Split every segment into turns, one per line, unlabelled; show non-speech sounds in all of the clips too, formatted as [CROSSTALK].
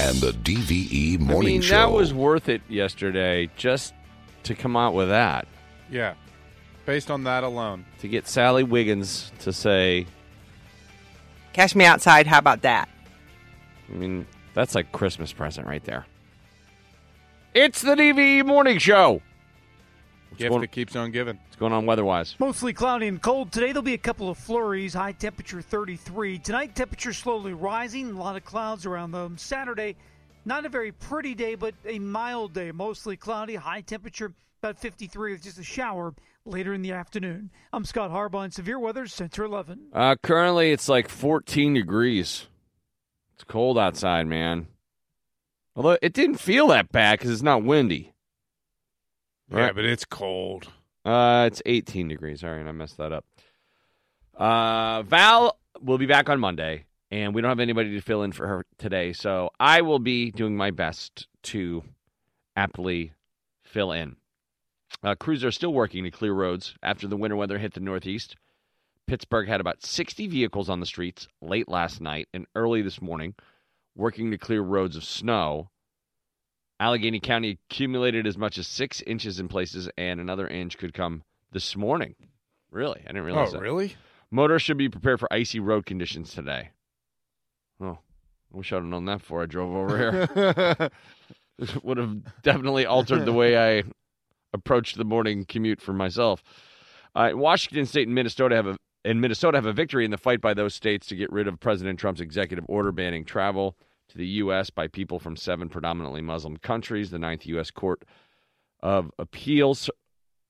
and the DVE Morning show.
I mean,
Show.
that was worth it yesterday just to come out with that.
Yeah. Based on that alone.
To get Sally Wiggins to say,
Cash me outside. How about that?
I mean, that's like Christmas present right there. It's the DVE Morning Show.
Gift
going-
that keeps on giving.
What's going on weather-wise?
Mostly cloudy and cold today. There'll be a couple of flurries. High temperature 33. Tonight, temperature slowly rising. A lot of clouds around them. Saturday, not a very pretty day, but a mild day. Mostly cloudy. High temperature about 53 with just a shower later in the afternoon. I'm Scott Harbaugh in Severe Weather Center 11.
Uh, currently, it's like 14 degrees. It's cold outside, man. Although it didn't feel that bad because it's not windy.
Yeah,
Right.
but it's cold.
Uh, it's 18 degrees. All right, I messed that up. Uh, Val will be back on Monday, and we don't have anybody to fill in for her today, so I will be doing my best to aptly fill in. Uh, crews are still working to clear roads after the winter weather hit the Northeast. Pittsburgh had about 60 vehicles on the streets late last night and early this morning, working to clear roads of snow. Allegheny County accumulated as much as six inches in places, and another inch could come this morning. Really? I didn't realize
Oh,
that.
really?
Motorists should be prepared for icy road conditions today. Oh, I wish I'd have known that before I drove over here. [LAUGHS] [LAUGHS] Would have definitely altered the way I approached the morning commute for myself. Uh, Washington State and Minnesota have a and Minnesota have a victory in the fight by those states to get rid of President Trump's executive order banning travel to the U.S. by people from seven predominantly Muslim countries. The Ninth U.S. Court of Appeals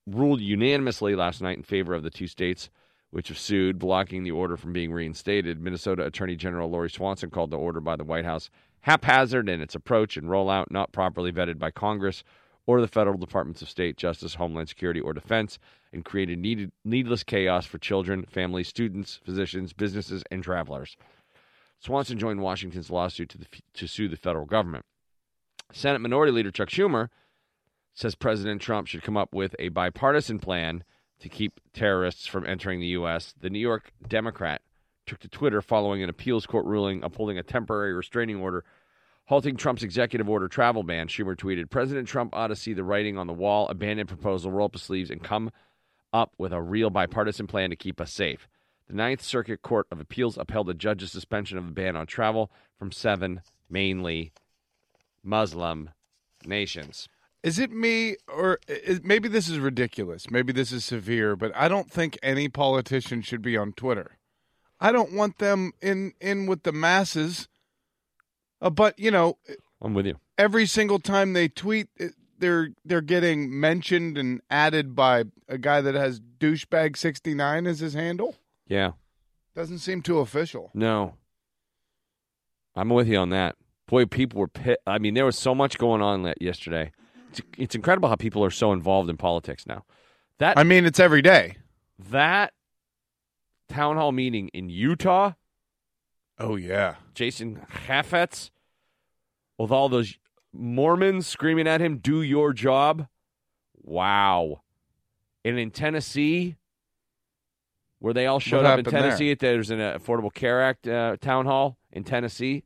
ruled unanimously last night in favor of the two states which have sued, blocking the order from being reinstated. Minnesota Attorney General Lori Swanson called the order by the White House haphazard in its approach and rollout, not properly vetted by Congress or the federal departments of state, justice, homeland security, or defense, and created needless chaos for children, families, students, physicians, businesses, and travelers. Swanson joined Washington's lawsuit to, the, to sue the federal government. Senate Minority Leader Chuck Schumer says President Trump should come up with a bipartisan plan to keep terrorists from entering the U.S. The New York Democrat took to Twitter following an appeals court ruling upholding a temporary restraining order halting Trump's executive order travel ban. Schumer tweeted President Trump ought to see the writing on the wall, abandon proposal, roll up his sleeves, and come up with a real bipartisan plan to keep us safe. The Ninth Circuit Court of Appeals upheld a judge's suspension of the ban on travel from seven mainly Muslim nations.
Is it me, or is, maybe this is ridiculous? Maybe this is severe, but I don't think any politician should be on Twitter. I don't want them in in with the masses. Uh, but you know,
I'm with you.
every single time they tweet, they're they're getting mentioned and added by a guy that has douchebag sixty nine as his handle.
Yeah.
Doesn't seem too official.
No. I'm with you on that. Boy, people were pit. I mean, there was so much going on yesterday. It's, it's incredible how people are so involved in politics now. That
I mean, it's every day.
that town hall meeting in Utah,
Oh yeah,
Jason Chaffetz, with all those Mormons screaming at him, "Do your job!" Wow. And in Tennessee, where they all showed up in
happened there?
Tennessee, there's an Affordable Care Act uh, town hall in Tennessee,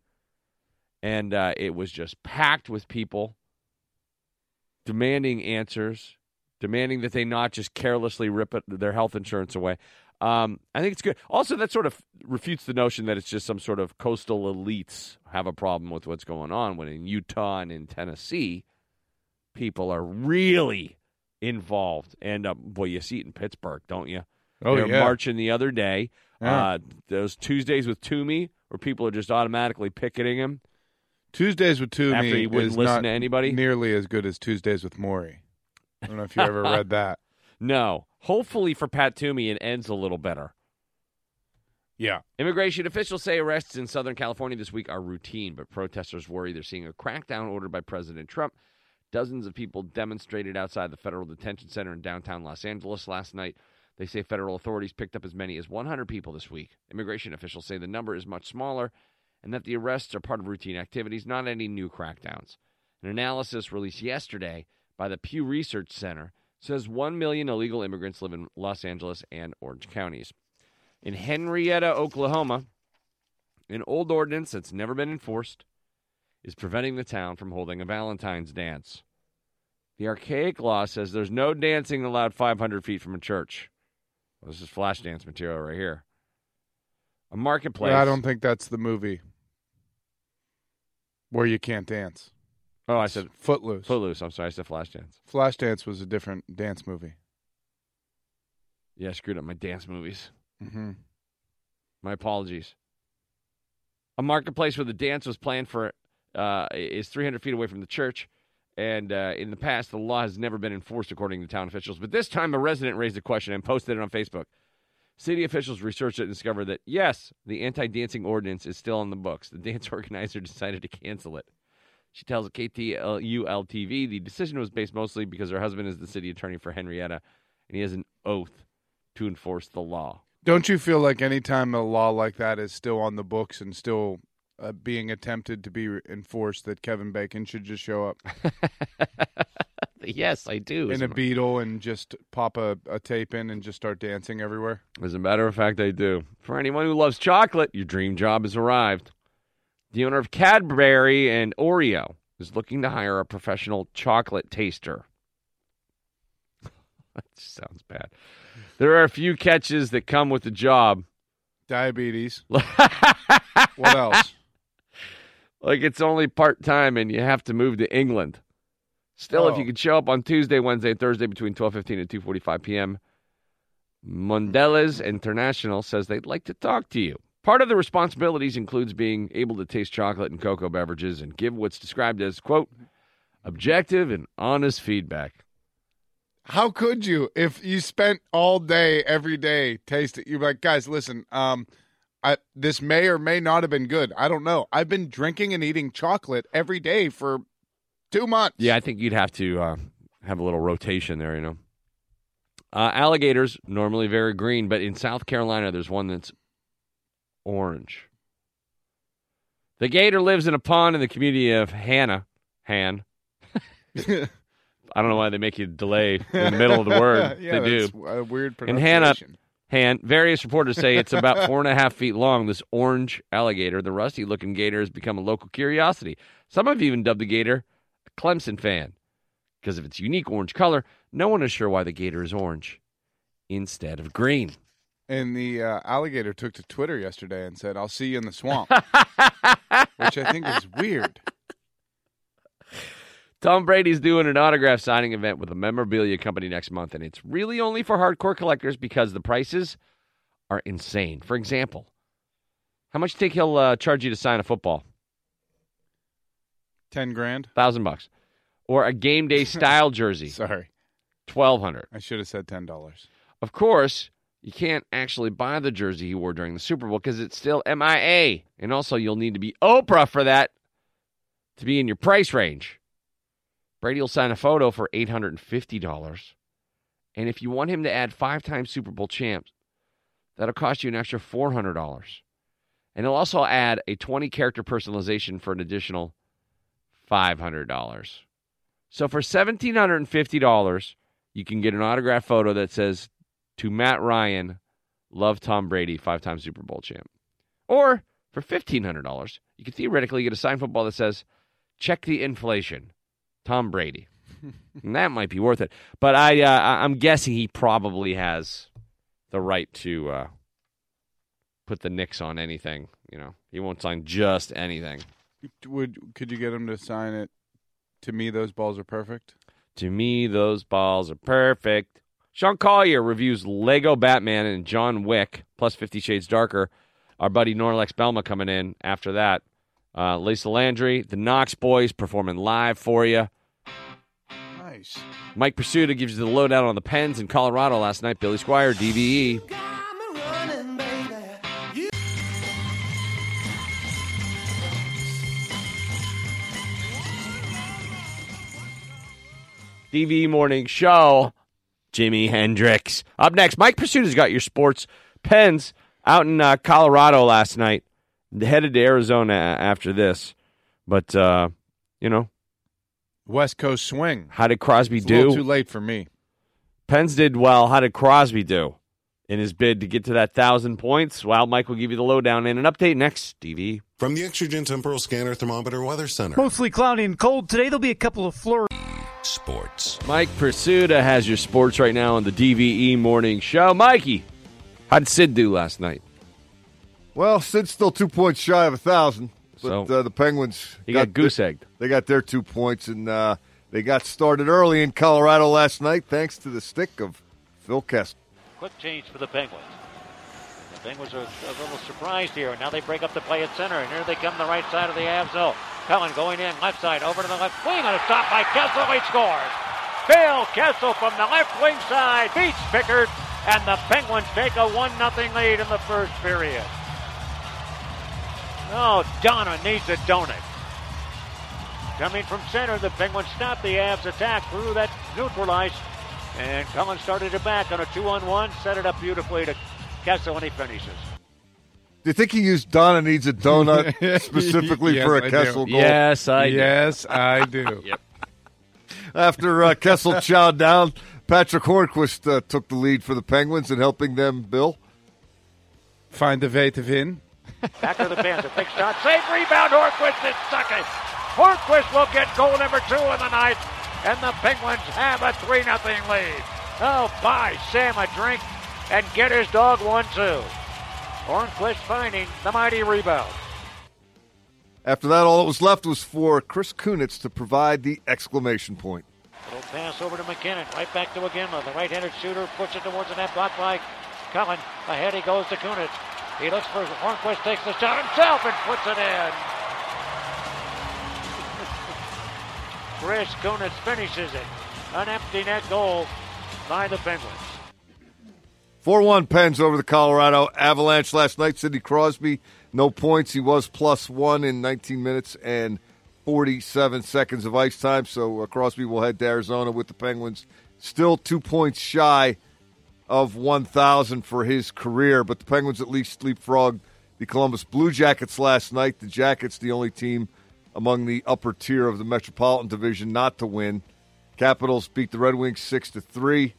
and uh, it was just packed with people demanding answers, demanding that they not just carelessly rip it, their health insurance away. Um, I think it's good. Also, that sort of refutes the notion that it's just some sort of coastal elites have a problem with what's going on. When in Utah and in Tennessee, people are really involved. And uh, boy, you see it in Pittsburgh, don't you?
Oh,
They're
yeah.
marching the other day.
Yeah.
Uh, those Tuesdays with Toomey, where people are just automatically picketing him.
Tuesdays with Toomey
After he wouldn't
is
listen
not
to anybody?
nearly as good as Tuesdays with Morrie. I don't know if you ever [LAUGHS] read that.
No. Hopefully for Pat Toomey, it ends a little better.
Yeah.
Immigration officials say arrests in Southern California this week are routine, but protesters worry they're seeing a crackdown ordered by President Trump. Dozens of people demonstrated outside the federal detention center in downtown Los Angeles last night. They say federal authorities picked up as many as 100 people this week. Immigration officials say the number is much smaller and that the arrests are part of routine activities, not any new crackdowns. An analysis released yesterday by the Pew Research Center says 1 million illegal immigrants live in Los Angeles and Orange counties. In Henrietta, Oklahoma, an old ordinance that's never been enforced is preventing the town from holding a Valentine's dance. The archaic law says there's no dancing allowed 500 feet from a church. Well, this is Flashdance material right here. A marketplace.
Yeah, I don't think that's the movie where you can't dance.
Oh, I said
Footloose.
Footloose. I'm sorry, I said Flashdance.
Flashdance was a different dance movie.
Yeah, I screwed up my dance movies.
Mm-hmm.
My apologies. A marketplace where the dance was planned for uh, is 300 feet away from the church. And uh, in the past, the law has never been enforced, according to town officials. But this time, a resident raised a question and posted it on Facebook. City officials researched it and discovered that, yes, the anti dancing ordinance is still on the books. The dance [LAUGHS] organizer decided to cancel it. She tells KTUL TV the decision was based mostly because her husband is the city attorney for Henrietta, and he has an oath to enforce the law.
Don't you feel like anytime a law like that is still on the books and still uh, being attempted to be enforced, that Kevin Bacon should just show up [LAUGHS]
yes, I do.
in a beetle and just pop a, a tape in and just start dancing everywhere?
as a matter of fact, I do. For anyone who loves chocolate, your dream job has arrived. The owner of Cadbury and Oreo is looking to hire a professional chocolate taster. [LAUGHS] that sounds bad. There are a few catches that come with the job.
Diabetes. [LAUGHS] what else?
Like it's only part time and you have to move to England. Still, if
Oh.
you could show up on Tuesday, Wednesday, and Thursday between twelve fifteen and two forty five p.m., Mondelez International says they'd like to talk to you. Part of the responsibilities includes being able to taste chocolate and cocoa beverages and give what's described as quote objective and honest feedback.
How could you if you spent all day every day tasting? You're like, guys, listen. Um, I, this may or may not have been good. I don't know. I've been drinking and eating chocolate every day for two months.
Yeah, I think you'd have to uh, have a little rotation there, you know. Uh, alligators normally very green, but in South Carolina, there's one that's orange. The gator lives in a pond in the community of Hannah. Han. [LAUGHS] I don't know why they make you delay in the middle of the word. [LAUGHS]
yeah,
they do.
A weird
And Hannah-
pronunciation.
Han. Various reporters say it's about four and a half feet long. This orange alligator, the rusty-looking gator, has become a local curiosity. Some have even dubbed the gator a Clemson fan because of its unique orange color. No one is sure why the gator is orange instead of green.
And the uh, alligator took to Twitter yesterday and said, "I'll see you in the swamp," [LAUGHS] which I think is weird.
Tom Brady's doing an autograph signing event with a memorabilia company next month, and it's really only for hardcore collectors because the prices are insane. For example, how much do you think he'll uh, charge you to sign a football?
Ten grand.
Thousand bucks, or a game day [LAUGHS] style jersey,
Sorry,
twelve hundred.
I should have said ten dollars.
Of course, you can't actually buy the jersey he wore during the Super Bowl because it's still MIA, and also you'll need to be Oprah for that to be in your price range. Brady will sign a photo for eight hundred and if you want him to add five-time Super Bowl champs, that'll cost you an extra four hundred dollars, and he'll also add a twenty-character personalization for an additional five hundred dollars. So for seventeen hundred and fifty dollars, you can get an autograph photo that says to Matt Ryan, love Tom Brady, five-time Super Bowl champ. Or for fifteen hundred dollars, you can theoretically get a signed football that says, "Check the inflation, Tom Brady." and that might be worth it. But I, uh, I- I'm guessing he probably has the right to uh, put the Knicks on anything. You know, he won't sign just anything.
Would could you get him to sign it? To me, those balls are perfect.
To me, those balls are perfect. Sean Collier reviews Lego Batman and John Wick, plus Fifty Shades Darker. Our buddy Norlex Belma coming in after that. Uh, Lisa Landry, the Knox Boys performing live for you.
Nice.
Mike Prisuta gives you the lowdown on the Pens in Colorado last night. Billy Squier, E. DVE. DVE Morning Show. Jimi Hendrix. Up next, Mike Prisuta's got your sports. Pens out in uh, Colorado last night. Headed to Arizona after this. But, uh, you know,
West Coast swing.
how did Crosby
It's a
do?
too late for me.
Pens did well. How did Crosby do? in his bid to get to that thousand points. Well, Mike will give you the lowdown and an update next. Stevie.
From the Exergen Temporal Scanner Thermometer Weather Center.
Mostly cloudy and cold. Today there'll be a couple of flurries.
Sports.
Mike Prisuta has your sports right now on the DVE Morning Show. Mikey, how'd Sid do last night?
Well, Sid's still two points shy of a thousand, but
So-
uh, the Penguins
He got goose egged.
They got their two points, and uh, they got started early in Colorado last night thanks to the stick of Phil Kessel.
Quick change for the Penguins. The Penguins are a little surprised here. Now they break up the play at center, and here they come the right side of the Avs zone. Cullen going in, left side, over to the left wing, and a stop by Kessel. He scores. Phil Kessel from the left wing side beats Pickard, and the Penguins take a 1 0 lead in the first period. Oh, Donna needs a donut. Coming from center, the Penguins stop the Avs attack through that neutralized. And Cullen started it back on a two on one, set it up beautifully to Kessel, and he finishes.
Do you think he used Donna needs a donut [LAUGHS] specifically
Yes,
for
I
a
do.
Kessel goal?
Yes, I did.
yes, I do. [LAUGHS]
Yep.
After uh, Kessel [LAUGHS] chowed down, Patric Hornqvist uh, took the lead for the Penguins and helping them, Bill.
Find the way to win.
Back to the fans, a big shot, save, rebound, Hornqvist is second. Hornqvist will get goal number two in the night, and the Penguins have a 3 0 lead. Oh, buy Sam a drink and get his dog one, too. Hornqvist finding the mighty rebound.
After that, all that was left was for Chris Kunitz to provide the exclamation point.
Little pass over to MacKinnon. Right back to Iginla. The right-handed shooter puts it towards the net. Blocked by Cullen. Ahead he goes to Kunitz. He looks for Hornqvist. Takes the shot himself and puts it in. [LAUGHS] Chris Kunitz finishes it. An empty net goal by the Penguins.
4 1 Pens over the Colorado Avalanche last night. Sidney Crosby, no points. He was plus one in 19 minutes and 47 seconds of ice time. So uh, Crosby will head to Arizona with the Penguins. Still two points shy of 1,000 for his career, but the Penguins at least leapfrogged the Columbus Blue Jackets last night. The Jackets, the only team among the upper tier of the Metropolitan Division not to win. Capitals beat the Red Wings 6 to 3.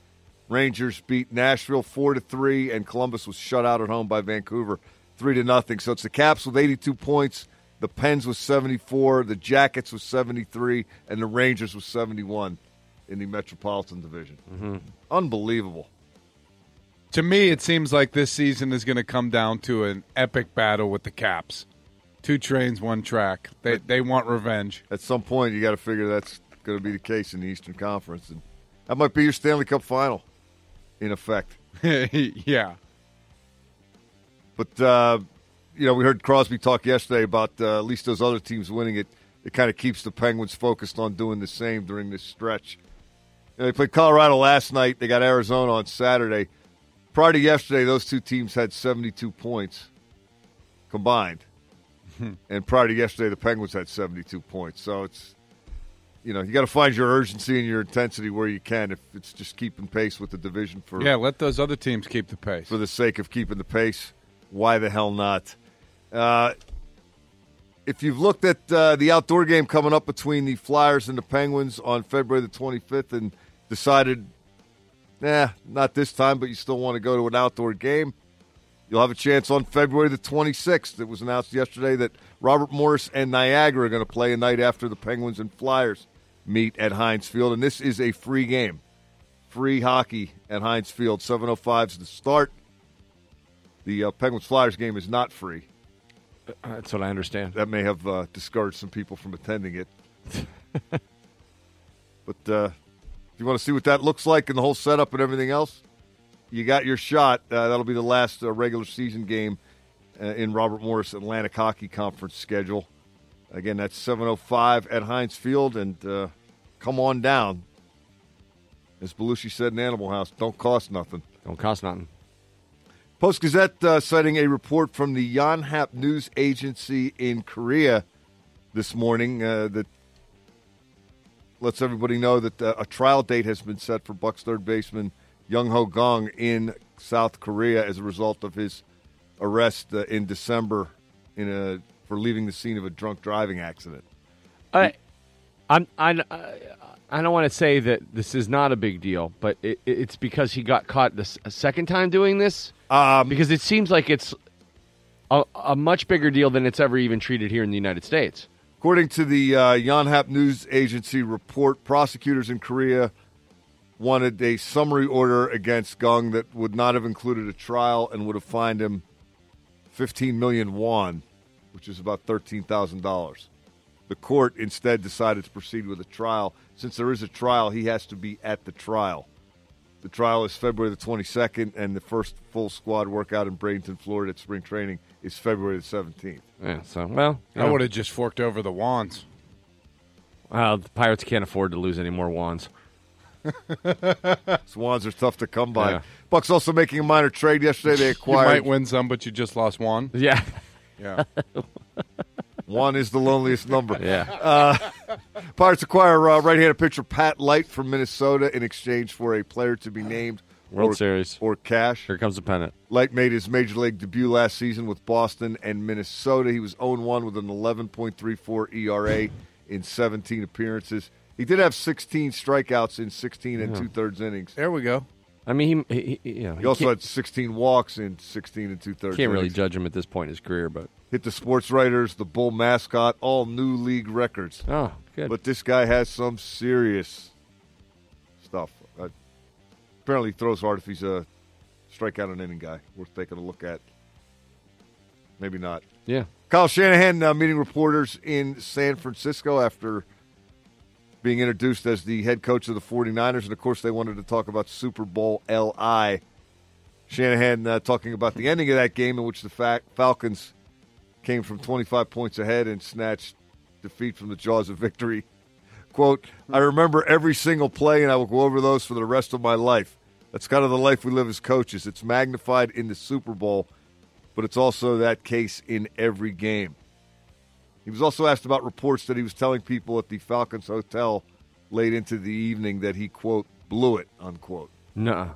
Rangers beat Nashville four to three, and Columbus was shut out at home by Vancouver three to nothing. So it's the Caps with 82 points, the Pens with 74, the Jackets with 73, and the Rangers with 71 in the Metropolitan Division. Mm-hmm. Unbelievable.
To me, it seems like this season is going to come down to an epic battle with the Caps. Two trains, one track. They they want revenge.
At some point, you got to figure that's going to be the case in the Eastern Conference, and that might be your Stanley Cup final, in effect. [LAUGHS]
yeah.
But uh, you know, we heard Crosby talk yesterday about uh, at least those other teams winning it. It kind of keeps the Penguins focused on doing the same during this stretch. You know, they played Colorado last night. They got Arizona on Saturday. Prior to yesterday, those two teams had 72 points combined. [LAUGHS] and prior to yesterday, the Penguins had 72 points. So it's, you know, you got to find your urgency and your intensity where you can. If it's just keeping pace with the division for
Yeah, let those other teams keep the pace.
for the sake of keeping the pace. Why the hell not? Uh, if you've looked at uh, the outdoor game coming up between the Flyers and the Penguins on February the 25th and decided, nah, not this time, but you still want to go to an outdoor game, you'll have a chance on February the 26th. It was announced yesterday that Robert Morris and Niagara are going to play a night after the Penguins and Flyers meet at Heinz Field, and this is a free game. Free hockey at Heinz Field. 7.05 is the start. The uh, Penguins Flyers game is not free.
That's what I understand.
That may have uh, discouraged some people from attending it. [LAUGHS] but uh, you want to see what that looks like and the whole setup and everything else, you got your shot. Uh, that'll be the last uh, regular season game uh, in Robert Morris Atlantic Hockey Conference schedule. Again, that's 7:05 at Heinz Field, and uh, come on down. As Belushi said in Animal House, don't cost nothing.
Don't cost nothing.
Post Gazette uh, citing a report from the Yonhap News Agency in Korea this morning uh, that lets everybody know that uh, a trial date has been set for Bucs third baseman Jung Ho Kang in South Korea as a result of his arrest uh, in December in a for leaving the scene of a drunk driving accident.
I, I'm I I don't want to say that this is not a big deal, but it, it's because he got caught the a second time doing this.
Um,
because it seems like it's a, a much bigger deal than it's ever even treated here in the United States.
According to the uh, Yonhap News Agency report, prosecutors in Korea wanted a summary order against Kang that would not have included a trial and would have fined him 15 million won, which is about $13,000. The court instead decided to proceed with a trial. Since there is a trial, he has to be at the trial. The trial is February the 22nd, and the first full squad workout in Bradenton, Florida at spring training is February the 17th.
Yeah, so well,
I
know,
would have just forked over the wands.
well, the Pirates can't afford to lose any more wands. [LAUGHS]
Swans are tough to come by.
Yeah.
Bucs also making a minor trade yesterday. They acquired. [LAUGHS]
You might win some, but you just lost one.
Yeah,
Yeah. [LAUGHS]
one is the loneliest number.
yeah.
Pirates acquire uh, right-handed pitcher Pat Light from Minnesota in exchange for a player to be named
World
or,
Series.
or cash.
Here comes the pennant.
Light made his major league debut last season with Boston and Minnesota. He was 0-1 with an 11.34 ERA in 17 appearances. He did have 16 strikeouts in 16 and two-thirds innings.
there we go.
I mean, he, he, he you know,
He also had 16 walks in 16 and two-thirds
can't really judge him at this point in his career, but
Hit the sports writers, the Bull mascot, all new league records.
oh, good.
But this guy has some serious stuff. Uh, apparently, he throws hard if he's a strikeout an inning guy. Worth taking a look at. Maybe not.
yeah,
Kyle Shanahan uh, meeting reporters in San Francisco after being introduced as the head coach of the 49ers. And of course, they wanted to talk about Super Bowl LI. Shanahan uh, talking about the ending of that game in which the Fa- Falcons came from 25 points ahead and snatched defeat from the jaws of victory. Quote, I remember every single play and I will go over those for the rest of my life. That's kind of the life we live as coaches. It's magnified in the Super Bowl, but it's also that case in every game. He was also asked about reports that he was telling people at the Falcons Hotel late into the evening that he, quote, blew it, unquote.
no.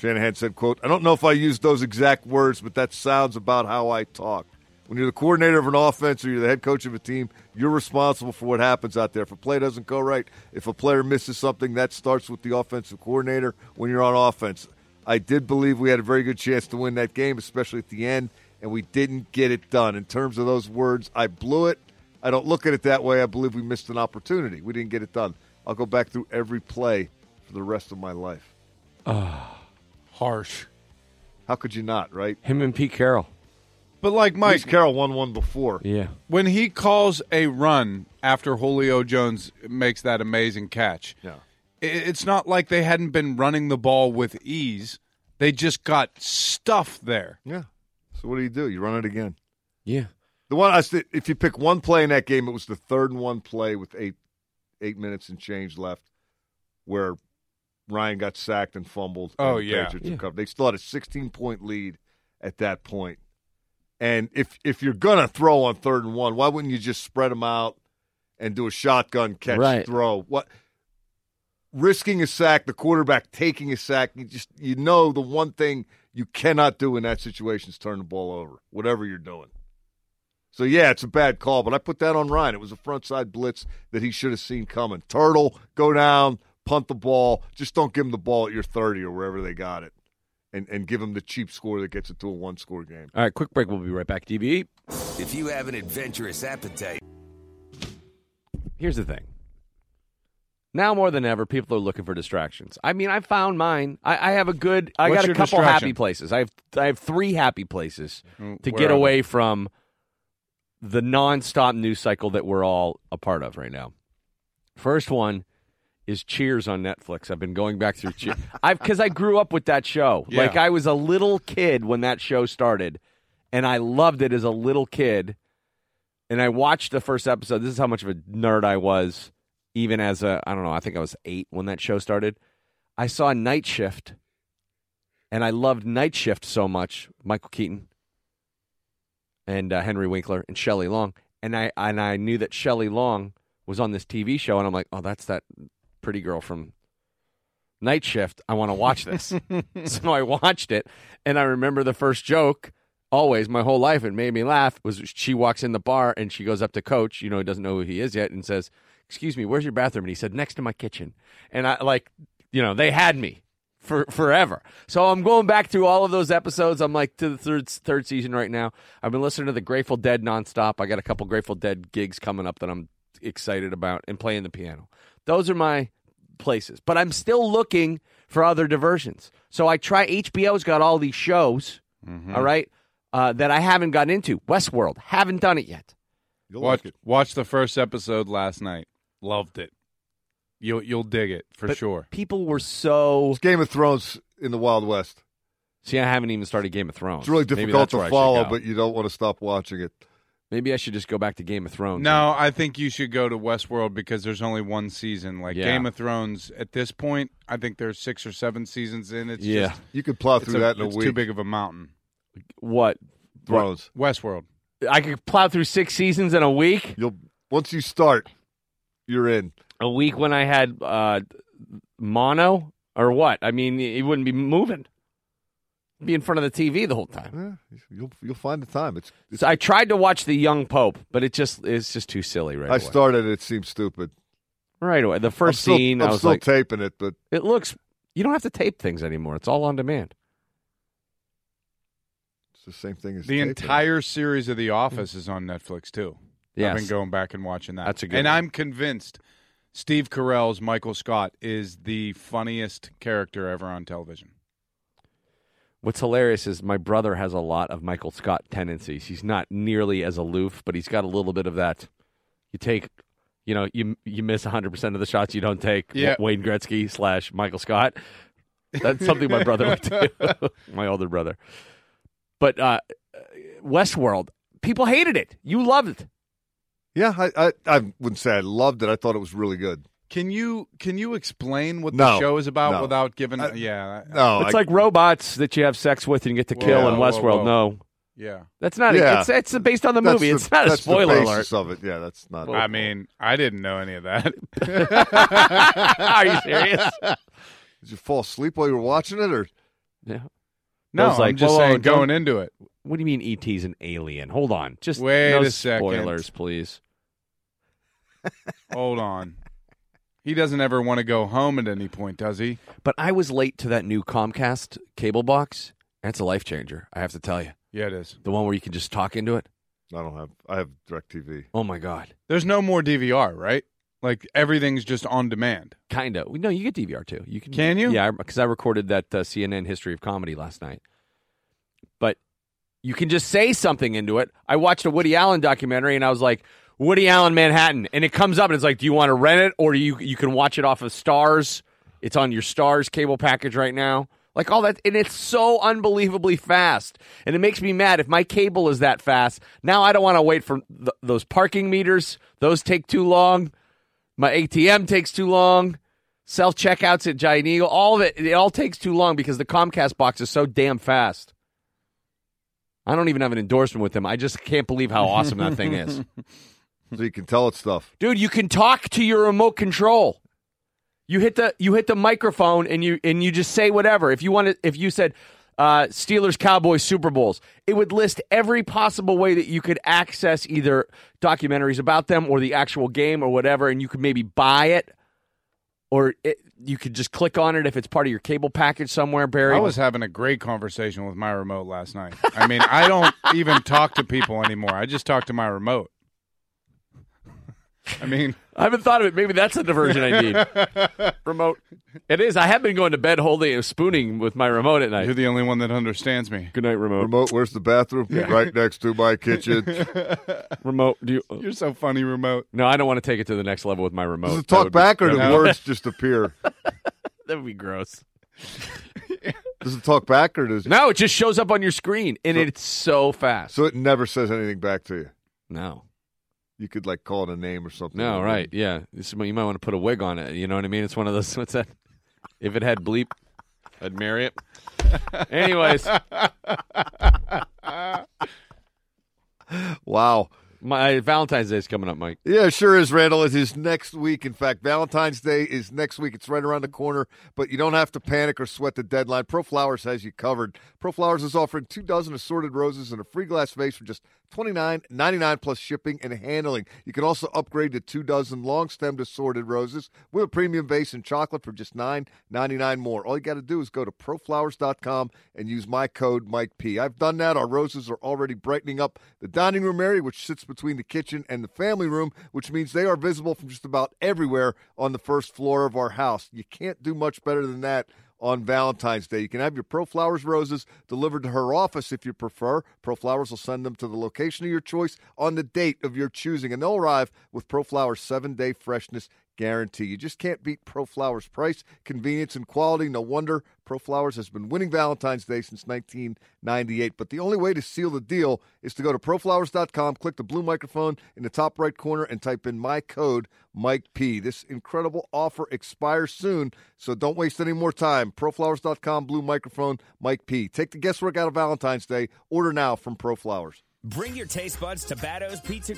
Shanahan said, quote, I don't know if I used those exact words, but that sounds about how I talk. When you're the coordinator of an offense or you're the head coach of a team, you're responsible for what happens out there. If a play doesn't go right, if a player misses something, that starts with the offensive coordinator when you're on offense. I did believe we had a very good chance to win that game, especially at the end, and we didn't get it done. In terms of those words, I blew it. I don't look at it that way. I believe we missed an opportunity. We didn't get it done. I'll go back through every play for the rest of my life. Ah.
Harsh.
How could you not, right?
Him and Pete Carroll.
But like Mike,
Pete Carroll won one before.
Yeah,
when he calls a run after Julio Jones makes that amazing catch,
Yeah.
it's not like they hadn't been running the ball with ease. They just got stuffed there.
Yeah. So what do you do? You run it again.
yeah.
The one I said, if you pick one play in that game, it was the third and one play with eight eight minutes and change left, where Ryan got sacked and fumbled.
Oh,
and
yeah.
Patriots
Yeah.
They still had a 16 point lead at that point. And if if you're gonna throw on third and one, why wouldn't you just spread them out and do a shotgun catch
Right.
throw? What risking a sack, the quarterback taking a sack, you just you know the one thing you cannot do in that situation is turn the ball over, whatever you're doing. So yeah, it's a bad call, but I put that on Ryan. It was a front side blitz that he should have seen coming. Turtle, go down, punt the ball. Just don't give them the ball at your 30 or wherever they got it. And and give them the cheap score that gets it to a one score game.
All right, quick break. We'll be right back. DB.
If you have an adventurous appetite,
Here's the thing. Now more than ever, people are looking for distractions. I mean, I found mine. I, I have a good. I
What's
got a couple happy places. I have. I have three happy places
Mm,
to get
are
away from the nonstop news cycle that we're all a part of right now. First one is Cheers on Netflix. I've been going back through Cheers. I've because I grew up with that show.
Yeah.
Like I was a little kid when that show started, and I loved it as a little kid. And I watched the first episode. This is how much of a nerd I was, even as a I don't know. I think I was eight when that show started. I saw Night Shift, and I loved Night Shift so much. Michael Keaton and uh, Henry Winkler and Shelley Long, and I and I knew that Shelley Long was on this TV show, and I'm like, oh, that's that pretty girl from Night Shift. I want to watch this, [LAUGHS] [LAUGHS] so I watched it, and I remember the first joke always my whole life it made me laugh was she walks in the bar and she goes up to coach you know he doesn't know who he is yet and says excuse me where's your bathroom? And he said next to my kitchen. And i like you know they had me for forever. So i'm going back through all of those episodes. I'm like to the third third season right now. I've been listening to the grateful dead nonstop. I got a couple grateful dead gigs coming up that i'm excited about and playing the piano those are my places but i'm still looking for other diversions so i try hbo's got all these shows all right uh, that I haven't gotten into. Westworld, haven't done it yet.
You'll
Watch
like it.
watch the first episode last night. Loved it. You'll you'll dig it for
But
sure.
People were so.
It's Game of Thrones in the Wild West.
See, I haven't even started Game of Thrones.
It's really difficult
that's where I
to follow, but you don't want to stop watching it.
Maybe I should just go back to Game of Thrones.
No, I think you should go to Westworld because there's only one season. Like
Yeah.
Game of Thrones, at this point, I think there's six or seven seasons in. It's
Yeah.
just,
You could plow
it's,
through
a-
that in a
it's
week.
too big of a mountain.
what?
Thrones.
Westworld.
I could plow through six seasons in a week.
You'll once you start, you're in.
A week when I had uh, mono or what? I mean, it wouldn't be moving. Be in front of the TV the whole time.
Eh, you'll you'll find the time. It's. it's
So I tried to watch The Young Pope, but it just it's just too silly right
I
away.
started. It seems stupid.
right away. The
I'm
first
still,
scene,
I'm
I was
still
like,
taping it, but
it looks. You don't have to tape things anymore. It's all on demand.
it's the same thing as
The
taping.
entire series of The Office is on Netflix too.
Yes.
I've been going back and watching that.
That's a good
And
one.
I'm convinced Steve Carell's Michael Scott is the funniest character ever on television.
What's hilarious is my brother has a lot of Michael Scott tendencies. He's not nearly as aloof, but he's got a little bit of that. You take, you know, you you miss 100% of the shots you don't take.
Yeah.
Wayne Gretzky slash Michael Scott. That's something my brother would do. [LAUGHS] my older brother. But uh, Westworld, people hated it. You loved it.
Yeah, I, I I wouldn't say I loved it. I thought it was really good.
Can you can you explain what
No.
the show is about
No.
without giving?
Uh, I-
yeah,
No,
it's
I,
like robots that you have sex with and you get to kill
Whoa,
in Westworld.
whoa.
No,
yeah.
that's not.
Yeah.
It's it's based on the
that's
movie.
the-
it's not a
that's the
spoiler alert.
of it. Yeah, that's not.
I mean, I didn't know any of that. [LAUGHS]
Are you serious?
Did you fall asleep while you were watching it, or
Yeah.
no,
was like,
I'm just
whoa, whoa,
saying
don't-
going into it.
What do you mean ET's an alien? Hold on. Just
Wait
no
a second.
spoilers, please.
Hold on. He doesn't ever want to go home at any point, does he?
But I was late to that new Comcast cable box. That's a life changer, I have to tell you.
Yeah, it is.
The one where you can just talk into it.
I don't have. I have Directv.
Oh my god.
There's no more DVR, right? Like everything's just on demand.
Kind of. No, you get DVR too. You can.
Can you?
Yeah, because I recorded that uh, CNN History of Comedy last night. But you can just say something into it. I watched a Woody Allen documentary, and I was like, Woody Allen Manhattan, and it comes up, and it's like, do you want to rent it, or you you can watch it off of Starz? It's on your Starz cable package right now. Like all that, and it's so unbelievably fast, and it makes me mad. If my cable is that fast, now I don't want to wait for th- those parking meters; those take too long. My ATM takes too long. Self checkouts at Giant Eagle, all of it, it all takes too long because the Comcast box is so damn fast. I don't even have an endorsement with them. I just can't believe how awesome that thing is. [LAUGHS]
So you can tell it stuff.
Dude, you can talk to your remote control. You hit the you hit the microphone and you and you just say whatever. If you want to, if you said uh, Steelers Cowboys Super Bowls, it would list every possible way that you could access either documentaries about them or the actual game or whatever, and you could maybe buy it, or it, you could just click on it if it's part of your cable package somewhere. Barry,
I was having a great conversation with my remote last night. I mean, I don't [LAUGHS] even talk to people anymore. I just talk to my remote. I mean, [LAUGHS]
I haven't thought of it. Maybe that's a diversion I need. [LAUGHS] remote. It is. I have been going to bed holding and spooning with my remote at night.
you're the only one that understands me.
Good night, remote.
Remote. Where's the bathroom? Right next to my kitchen. [LAUGHS]
Remote. Do you?
You're so funny, remote.
No, I don't want to take it to the next level with my remote.
Does it talk
would be-
back, or do
No.
words just appear?
That would be gross.
Does it talk back, or does
No, it just shows up on your screen, and it's so fast.
so it never says anything back to you?
No,
You could like call it a name or something.
no, right? Yeah, this, you might want to put a wig on it. You know what I mean? It's one of those. [LAUGHS] What's that? If it had bleep, I'd marry it. [LAUGHS] Anyways, [LAUGHS]
Wow.
My uh, Valentine's Day is coming up, Mike.
Yeah, sure is, Randall. It is next week. In fact, Valentine's Day is next week. It's right around the corner, but you don't have to panic or sweat the deadline. Pro Flowers has you covered. Pro Flowers is offering two dozen assorted roses in a free glass vase for just twenty nine ninety nine plus shipping and handling. You can also upgrade to two dozen long stemmed assorted roses with a premium vase and chocolate for just nine ninety nine more. All you got to do is go to proflowers.com and use my code Mike P. I've done that. Our roses are already brightening up the dining room area, which sits between the kitchen and the family room, which means they are visible from just about everywhere on the first floor of our house. You can't do much better than that on Valentine's Day. You can have your Pro Flowers roses delivered to her office if you prefer. Pro Flowers will send them to the location of your choice on the date of your choosing, and they'll arrive with Pro Flowers seven day freshness guarantee. You just can't beat Pro Flowers price, convenience, and quality. No wonder Pro Flowers has been winning Valentine's Day since 1998. But the only way to seal the deal is to go to proflowers.com, click the blue microphone in the top right corner, and type in my code, Mike P. This incredible offer expires soon, so don't waste any more time. Proflowers.com, blue microphone, Mike P. Take the guesswork out of Valentine's Day. Order now from Pro Flowers.
Bring your taste buds to Batto's Pizza